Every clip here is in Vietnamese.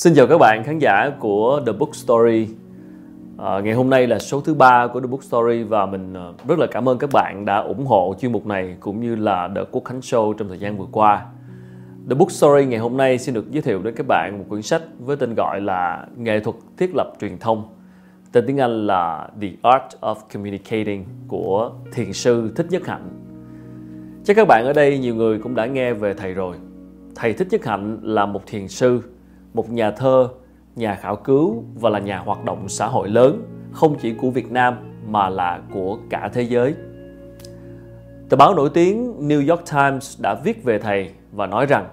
Xin chào các bạn khán giả của The Book Story. À, ngày hôm nay là số thứ ba của The Book Story và mình à, rất là cảm ơn các bạn đã ủng hộ chuyên mục này cũng như là The Quốc Khánh Show trong thời gian vừa qua. The Book Story ngày hôm nay xin được giới thiệu đến các bạn một quyển sách với tên gọi là Nghệ thuật thiết lập truyền thông. Tên tiếng Anh là The Art of Communicating của thiền sư Thích Nhất Hạnh. Chắc các bạn ở đây nhiều người cũng đã nghe về thầy rồi. Thầy Thích Nhất Hạnh là một thiền sư một nhà thơ, nhà khảo cứu và là nhà hoạt động xã hội lớn không chỉ của Việt Nam mà là của cả thế giới. Tờ báo nổi tiếng New York Times đã viết về thầy và nói rằng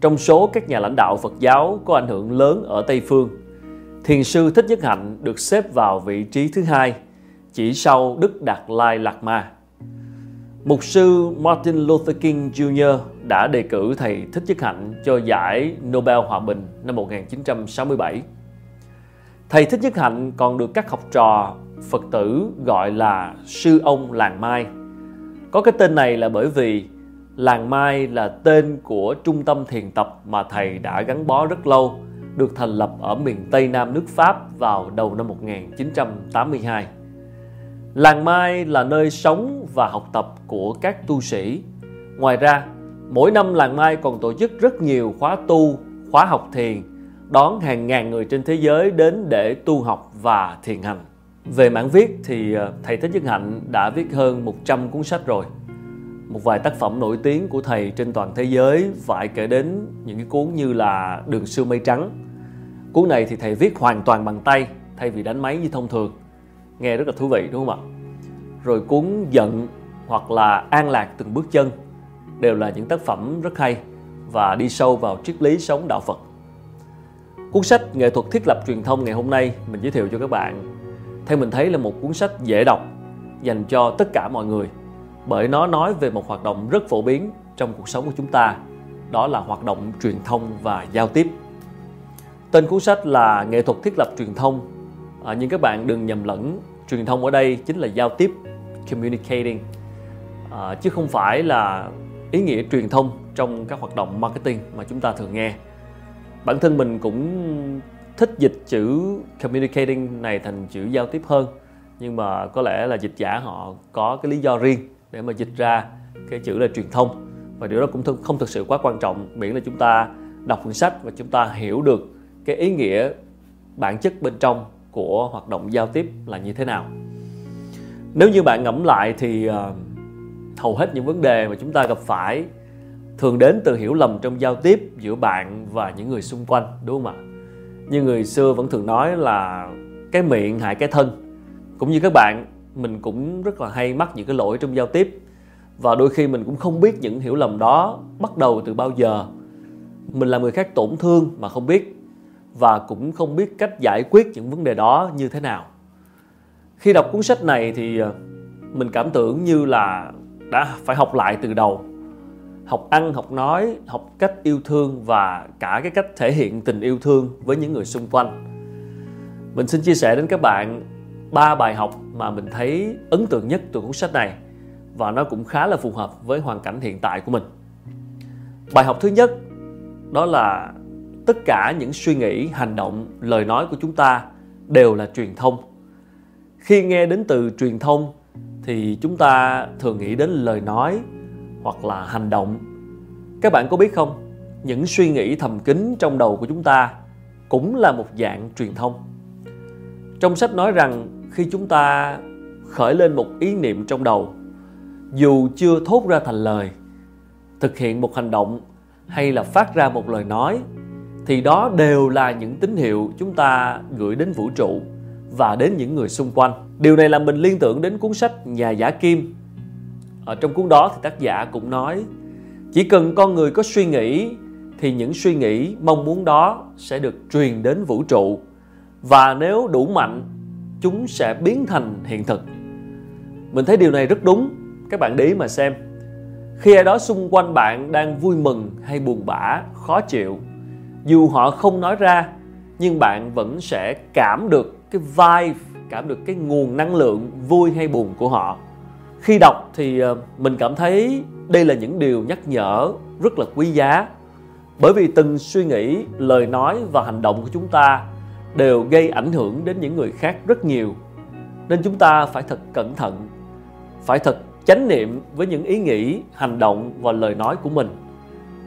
trong số các nhà lãnh đạo Phật giáo có ảnh hưởng lớn ở Tây Phương, Thiền sư Thích Nhất Hạnh được xếp vào vị trí thứ hai, chỉ sau Đức Đạt Lai Lạt Ma. Mục sư Martin Luther King Jr đã đề cử thầy Thích Nhất Hạnh cho giải Nobel Hòa Bình năm 1967. Thầy Thích Nhất Hạnh còn được các học trò Phật tử gọi là sư ông làng Mai. Có cái tên này là bởi vì làng Mai là tên của trung tâm thiền tập mà thầy đã gắn bó rất lâu, được thành lập ở miền Tây Nam nước Pháp vào đầu năm 1982. Làng Mai là nơi sống và học tập của các tu sĩ. Ngoài ra, mỗi năm Làng Mai còn tổ chức rất nhiều khóa tu, khóa học thiền, đón hàng ngàn người trên thế giới đến để tu học và thiền hành. Về mảng viết thì ờ, thầy Thích Nhất Hạnh đã viết hơn 100 cuốn sách rồi. Một vài tác phẩm nổi tiếng của thầy trên toàn thế giới phải kể đến những cái cuốn như là Đường xưa mây trắng. Cuốn này thì thầy viết hoàn toàn bằng tay thay vì đánh máy như thông thường nghe rất là thú vị đúng không ạ rồi cuốn giận hoặc là an lạc từng bước chân đều là những tác phẩm rất hay và đi sâu vào triết lý sống đạo Phật. Cuốn sách Nghệ thuật thiết lập truyền thông ngày hôm nay mình giới thiệu cho các bạn. Theo mình thấy là một cuốn sách dễ đọc dành cho tất cả mọi người bởi nó nói về một hoạt động rất phổ biến trong cuộc sống của chúng ta, đó là hoạt động truyền thông và giao tiếp. Tên cuốn sách là Nghệ thuật thiết lập truyền thông à, nhưng các bạn đừng nhầm lẫn truyền thông ở đây chính là giao tiếp communicating à, chứ không phải là ý nghĩa truyền thông trong các hoạt động marketing mà chúng ta thường nghe. Bản thân mình cũng thích dịch chữ communicating này thành chữ giao tiếp hơn nhưng mà có lẽ là dịch giả họ có cái lý do riêng để mà dịch ra cái chữ là truyền thông. Và điều đó cũng không thực sự quá quan trọng miễn là chúng ta đọc quyển sách và chúng ta hiểu được cái ý nghĩa bản chất bên trong của hoạt động giao tiếp là như thế nào. Nếu như bạn ngẫm lại thì uh, hầu hết những vấn đề mà chúng ta gặp phải thường đến từ hiểu lầm trong giao tiếp giữa bạn và những người xung quanh, đúng không ạ? Như người xưa vẫn thường nói là cái miệng hại cái thân. Cũng như các bạn, mình cũng rất là hay mắc những cái lỗi trong giao tiếp. Và đôi khi mình cũng không biết những hiểu lầm đó bắt đầu từ bao giờ. Mình làm người khác tổn thương mà không biết. Và cũng không biết cách giải quyết những vấn đề đó như thế nào. Khi đọc cuốn sách này thì ờ, mình cảm tưởng như là đã phải học lại từ đầu. Học ăn, học nói, học cách yêu thương và cả cái cách thể hiện tình yêu thương với những người xung quanh. Mình xin chia sẻ đến các bạn ba bài học mà mình thấy ấn tượng nhất từ cuốn sách này và nó cũng khá là phù hợp với hoàn cảnh hiện tại của mình. Bài học thứ nhất, đó là tất cả những suy nghĩ, hành động, lời nói của chúng ta đều là truyền thông. Khi nghe đến từ truyền thông thì chúng ta thường nghĩ đến lời nói hoặc là hành động. Các bạn có biết không? Những suy nghĩ thầm kín trong đầu của chúng ta cũng là một dạng truyền thông. Trong sách nói rằng khi chúng ta khởi lên một ý niệm trong đầu, dù chưa thốt ra thành lời, thực hiện một hành động hay là phát ra một lời nói, thì đó đều là những tín hiệu chúng ta gửi đến vũ trụ và đến những người xung quanh. Điều này làm mình liên tưởng đến cuốn sách Nhà giả kim. Ở trong cuốn đó thì tác giả cũng nói chỉ cần con người có suy nghĩ thì những suy nghĩ mong muốn đó sẽ được truyền đến vũ trụ và nếu đủ mạnh chúng sẽ biến thành hiện thực. Mình thấy điều này rất đúng. Các bạn để ý mà xem. Khi ai đó xung quanh bạn đang vui mừng hay buồn bã, khó chịu dù họ không nói ra nhưng bạn vẫn sẽ cảm được cái vibe, cảm được cái nguồn năng lượng vui hay buồn của họ. Khi đọc thì ờ, mình cảm thấy đây là những điều nhắc nhở rất là quý giá. Bởi vì từng suy nghĩ, lời nói và hành động của chúng ta đều gây ảnh hưởng đến những người khác rất nhiều. Nên chúng ta phải thật cẩn thận, phải thật chánh niệm với những ý nghĩ, hành động và lời nói của mình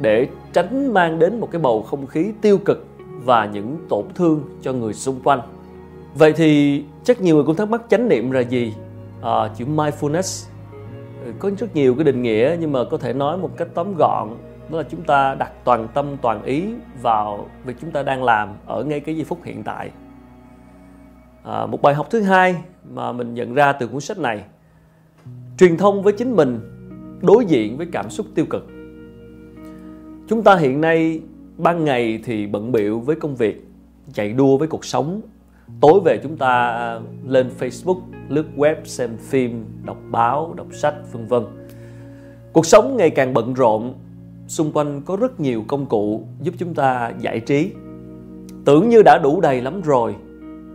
để tránh mang đến một cái bầu không khí tiêu cực và những tổn thương cho người xung quanh vậy thì chắc nhiều người cũng thắc mắc chánh niệm là gì? À, chữ mindfulness. Ừ, có rất nhiều cái định nghĩa nhưng mà có thể nói một cách tóm gọn đó là chúng ta đặt toàn tâm toàn ý vào việc chúng ta đang làm ở ngay cái giây phút hiện tại. À, một bài học thứ hai mà mình nhận ra từ cuốn sách này. Truyền thông với chính mình đối diện với cảm xúc tiêu cực. Chúng ta hiện nay ban ngày thì bận biệu với công việc chạy đua với cuộc sống tối về chúng ta à, lên facebook, lướt web, xem phim, đọc báo, đọc sách, vân vân. Cuộc sống ngày càng bận rộn, xung quanh có rất nhiều công cụ giúp chúng ta giải trí. Tưởng như đã đủ đầy lắm rồi,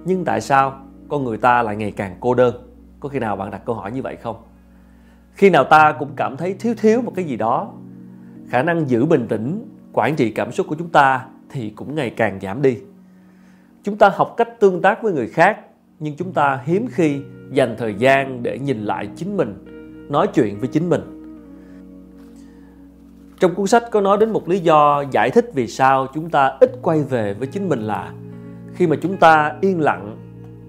nhưng tại sao con người ta lại ngày càng cô đơn? Có khi nào bạn đặt câu hỏi như vậy không? Khi nào ta cũng cảm thấy thiếu thiếu một cái gì đó, khả năng giữ bình tĩnh, quản trị cảm xúc của chúng ta thì cũng ngày càng giảm đi chúng ta học cách tương tác với người khác, nhưng chúng ta hiếm khi dành thời gian để nhìn lại chính mình, nói chuyện với chính mình. Trong cuốn sách có nói đến một lý do giải thích vì sao chúng ta ít quay về với chính mình là khi mà chúng ta yên lặng,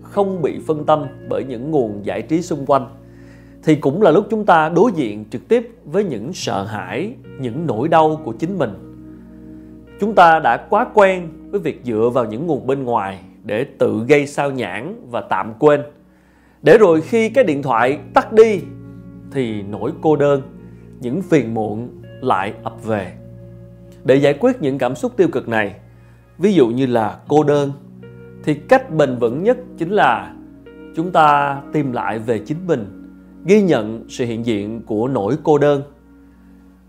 không bị phân tâm bởi những nguồn giải trí xung quanh, thì cũng là lúc chúng ta đối diện trực tiếp với những sợ hãi, những nỗi đau của chính mình chúng ta đã quá quen với việc dựa vào những nguồn bên ngoài để tự gây sao nhãn và tạm quên. Để rồi khi cái điện thoại tắt đi thì nỗi cô đơn, những phiền muộn lại ập về. Để giải quyết những cảm xúc tiêu cực này, ví dụ như là cô đơn, thì cách bền vững nhất chính là chúng ta tìm lại về chính mình, ghi nhận sự hiện diện của nỗi cô đơn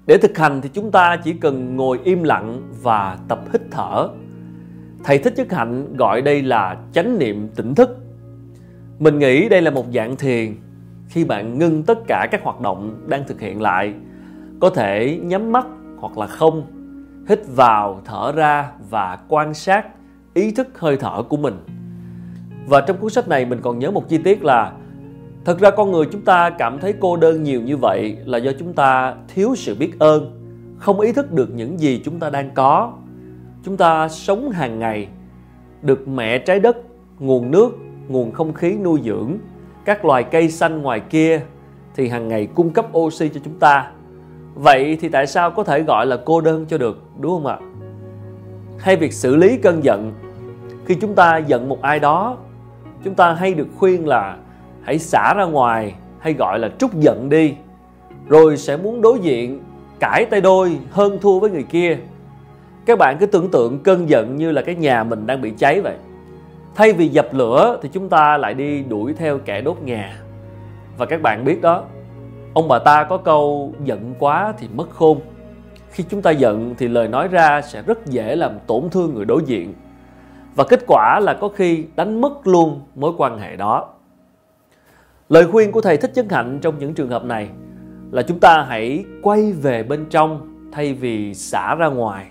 để thực hành thì chúng ta chỉ cần ngồi im lặng và tập hít thở. Thầy thích nhất hạnh gọi đây là chánh niệm tỉnh thức. Mình nghĩ đây là một dạng thiền. Khi bạn ngưng tất cả các hoạt động đang thực hiện lại, có thể nhắm mắt hoặc là không, hít vào, thở ra và quan sát ý thức hơi thở của mình. Và trong cuốn sách này mình còn nhớ một chi tiết là thật ra con người chúng ta cảm thấy cô đơn nhiều như vậy là do chúng ta thiếu sự biết ơn, không ý thức được những gì chúng ta đang có. Chúng ta sống hàng ngày, được mẹ trái đất, nguồn nước, nguồn không khí nuôi dưỡng, các loài cây xanh ngoài kia thì hàng ngày cung cấp oxy cho chúng ta. Vậy thì tại sao có thể gọi là cô đơn cho được, đúng không ạ? Hay việc xử lý cơn giận, khi chúng ta giận một ai đó, chúng ta hay được khuyên là hãy xả ra ngoài, hay gọi là trút giận đi. Rồi sẽ muốn đối diện, cãi tay đôi, hơn thua với người kia. Các bạn cứ tưởng tượng cơn giận như là cái nhà mình đang bị cháy vậy. Thay vì dập lửa thì chúng ta lại đi đuổi theo kẻ đốt nhà. Và các bạn biết đó, ông bà ta có câu, giận quá thì mất khôn. Khi chúng ta giận thì lời nói ra sẽ rất dễ làm tổn thương người đối diện. Và kết quả là có khi đánh mất luôn mối quan hệ đó lời khuyên của thầy thích chân hạnh trong những trường hợp này là chúng ta hãy quay về bên trong thay vì xả ra ngoài.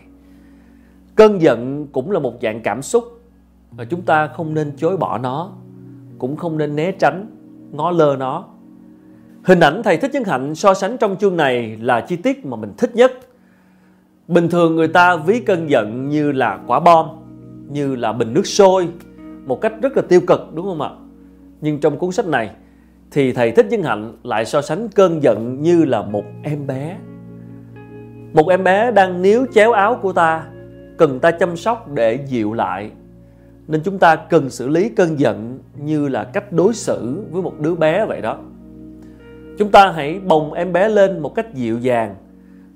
Cơn giận cũng là một dạng cảm xúc và chúng ta không nên chối bỏ nó, cũng không nên né tránh, ngó lơ nó. Hình ảnh thầy thích chân hạnh so sánh trong chương này là chi tiết mà mình thích nhất. Bình thường người ta ví cơn giận như là quả bom, như là bình nước sôi một cách rất là tiêu cực, đúng không ạ? Nhưng trong cuốn sách này thì thầy thích chân hạnh lại so sánh cơn giận như là một em bé. Một em bé đang níu chéo áo của ta, cần ta chăm sóc để dịu lại. Nên chúng ta cần xử lý cơn giận như là cách đối xử với một đứa bé vậy đó. Chúng ta hãy bồng em bé lên một cách dịu dàng,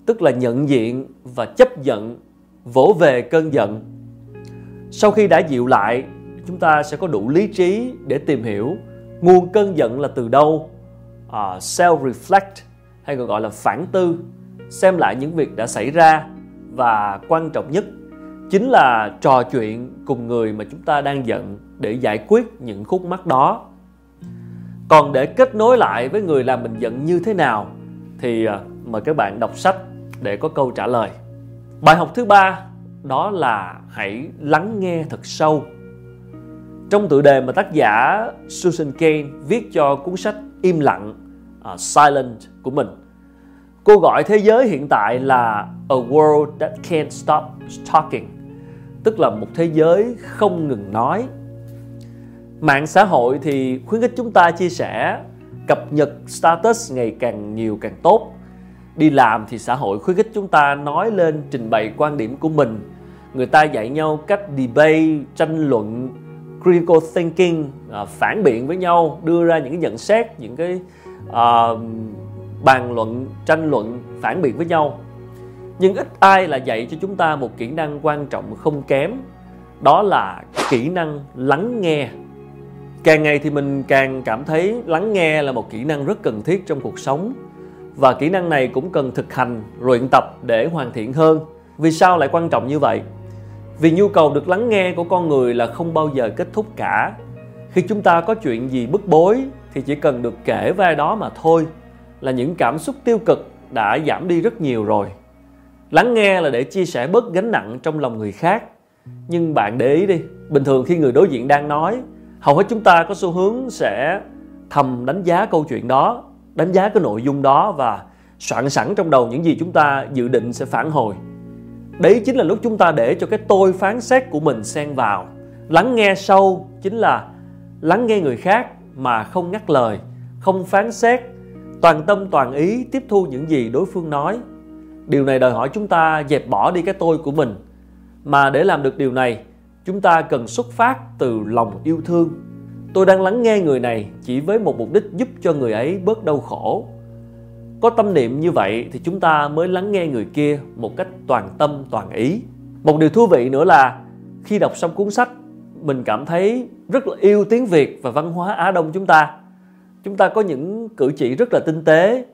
tức là nhận diện và chấp nhận vỗ về cơn giận. Sau khi đã dịu lại, chúng ta sẽ có đủ lý trí để tìm hiểu nguồn cơn giận là từ đâu? À, uh, self reflect hay còn gọi là phản tư. Xem lại những việc đã xảy ra và quan trọng nhất chính là trò chuyện cùng người mà chúng ta đang giận để giải quyết những khúc mắc đó. Còn để kết nối lại với người làm mình giận như thế nào thì à, mời các bạn đọc sách để có câu trả lời. Bài học thứ ba đó là hãy lắng nghe thật sâu trong tựa đề mà tác giả Susan Cain viết cho cuốn sách Im lặng uh, Silent của mình cô gọi thế giới hiện tại là a world that can't stop talking tức là một thế giới không ngừng nói. Mạng xã hội thì khuyến khích chúng ta chia sẻ cập nhật status ngày càng nhiều càng tốt. Đi làm thì xã hội khuyến khích chúng ta nói lên trình bày quan điểm của mình. Người ta dạy nhau cách debate tranh luận critical thinking uh, phản biện với nhau đưa ra những cái nhận xét những cái uh, bàn luận tranh luận phản biện với nhau. Nhưng ít ai là dạy cho chúng ta một kỹ năng quan trọng không kém đó là kỹ năng lắng nghe. Càng ngày thì mình càng cảm thấy lắng nghe là một kỹ năng rất cần thiết trong cuộc sống và kỹ năng này cũng cần thực hành luyện tập để hoàn thiện hơn. Vì sao lại quan trọng như vậy? Vì nhu cầu được lắng nghe của con người là không bao giờ kết thúc cả. Khi chúng ta có chuyện gì bức bối thì chỉ cần được kể vai đó mà thôi, là những cảm xúc tiêu cực đã giảm đi rất nhiều rồi. Lắng nghe là để chia sẻ bớt gánh nặng trong lòng người khác. Nhưng bạn để ý đi, bình thường khi người đối diện đang nói, hầu hết chúng ta có xu hướng sẽ thầm đánh giá câu chuyện đó, đánh giá cái nội dung đó và soạn sẵn trong đầu những gì chúng ta dự định sẽ phản hồi đấy chính là lúc chúng ta để cho cái tôi phán xét của mình xen vào. Lắng nghe sâu chính là lắng nghe người khác mà không ngắt lời, không phán xét, toàn tâm toàn ý tiếp thu những gì đối phương nói. Điều này đòi hỏi chúng ta dẹp bỏ đi cái tôi của mình. Mà để làm được điều này, chúng ta cần xuất phát từ lòng yêu thương. Tôi đang lắng nghe người này chỉ với một mục đích giúp cho người ấy bớt đau khổ có tâm niệm như vậy thì chúng ta mới lắng nghe người kia một cách toàn tâm, toàn ý. Một điều thú vị nữa là khi đọc xong cuốn sách, mình cảm thấy rất là yêu tiếng việt và văn hóa á đông chúng ta. Chúng ta có những cử chỉ rất là tinh tế,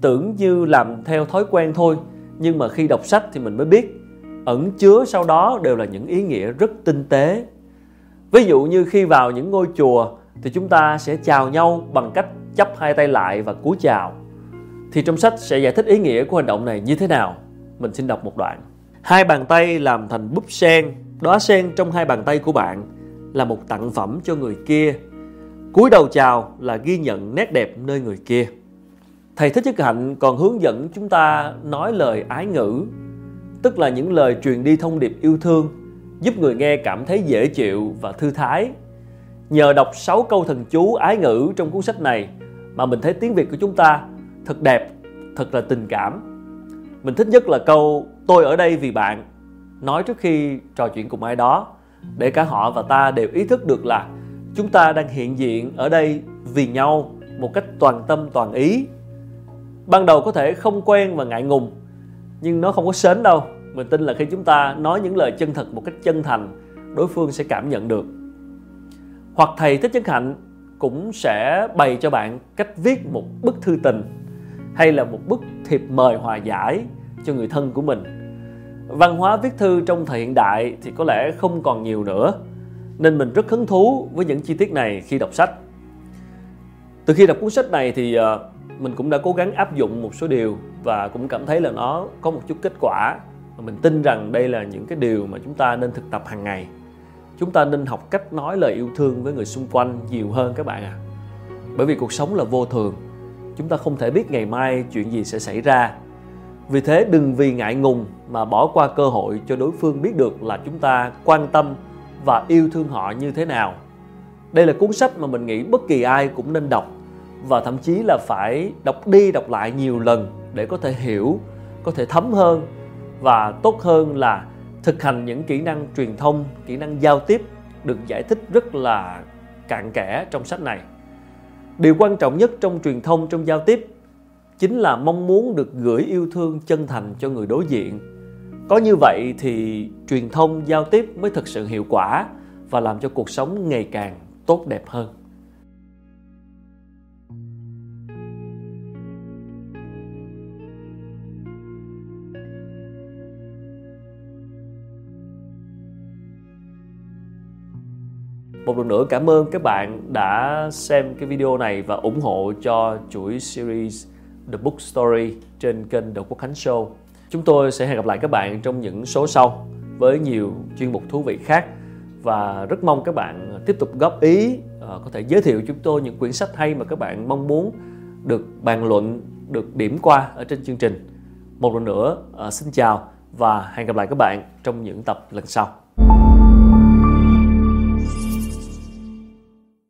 tưởng như làm theo thói quen thôi. Nhưng mà khi đọc sách thì mình mới biết, ẩn chứa sau đó đều là những ý nghĩa rất tinh tế. Ví dụ như khi vào những ngôi chùa thì chúng ta sẽ chào nhau bằng cách chắp hai tay lại và cúi chào thì trong sách sẽ giải thích ý nghĩa của hành động này như thế nào? Mình xin đọc một đoạn. Hai bàn tay làm thành búp sen. Đóa sen trong hai bàn tay của bạn là một tặng phẩm cho người kia. Cúi đầu chào là ghi nhận nét đẹp nơi người kia. Thầy thích nhất hạnh còn hướng dẫn chúng ta nói lời ái ngữ, tức là những lời truyền đi thông điệp yêu thương, giúp người nghe cảm thấy dễ chịu và thư thái. Nhờ đọc 6 câu thần chú ái ngữ trong cuốn sách này mà mình thấy tiếng việt của chúng ta thật đẹp, thật là tình cảm. Mình thích nhất là câu, tôi ở đây vì bạn. Nói trước khi trò chuyện cùng ai đó, để cả họ và ta đều ý thức được là chúng ta đang hiện diện ở đây vì nhau một cách toàn tâm, toàn ý. Ban đầu có thể không quen và ngại ngùng, nhưng nó không có sến đâu. Mình tin là khi chúng ta nói những lời chân thật một cách chân thành, đối phương sẽ cảm nhận được. Hoặc thầy thích chân hạnh cũng sẽ bày cho bạn cách viết một bức thư tình hay là một bức thiệp mời hòa giải cho người thân của mình. Văn hóa viết thư trong thời hiện đại thì có lẽ không còn nhiều nữa, nên mình rất hứng thú với những chi tiết này khi đọc sách. Từ khi đọc cuốn sách này thì ờ, mình cũng đã cố gắng áp dụng một số điều và cũng cảm thấy là nó có một chút kết quả. Và mình tin rằng đây là những cái điều mà chúng ta nên thực tập hàng ngày. Chúng ta nên học cách nói lời yêu thương với người xung quanh nhiều hơn các bạn ạ. À. bởi vì cuộc sống là vô thường chúng ta không thể biết ngày mai chuyện gì sẽ xảy ra. Vì thế đừng vì ngại ngùng mà bỏ qua cơ hội cho đối phương biết được là chúng ta quan tâm và yêu thương họ như thế nào. Đây là cuốn sách mà mình nghĩ bất kỳ ai cũng nên đọc và thậm chí là phải đọc đi đọc lại nhiều lần để có thể hiểu, có thể thấm hơn và tốt hơn là thực hành những kỹ năng truyền thông, kỹ năng giao tiếp được giải thích rất là cặn kẽ trong sách này điều quan trọng nhất trong truyền thông trong giao tiếp chính là mong muốn được gửi yêu thương chân thành cho người đối diện. Có như vậy thì truyền thông giao tiếp mới thực sự hiệu quả và làm cho cuộc sống ngày càng tốt đẹp hơn. Một lần nữa cảm ơn các bạn đã xem cái video này và ủng hộ cho chuỗi series The Book Story trên kênh The Quốc Khánh Show. Chúng tôi sẽ hẹn gặp lại các bạn trong những số sau với nhiều chuyên mục thú vị khác và rất mong các bạn tiếp tục góp ý ờ, có thể giới thiệu chúng tôi những quyển sách hay mà các bạn mong muốn được bàn luận, được điểm qua ở trên chương trình. Một lần nữa ờ, xin chào và hẹn gặp lại các bạn trong những tập lần sau.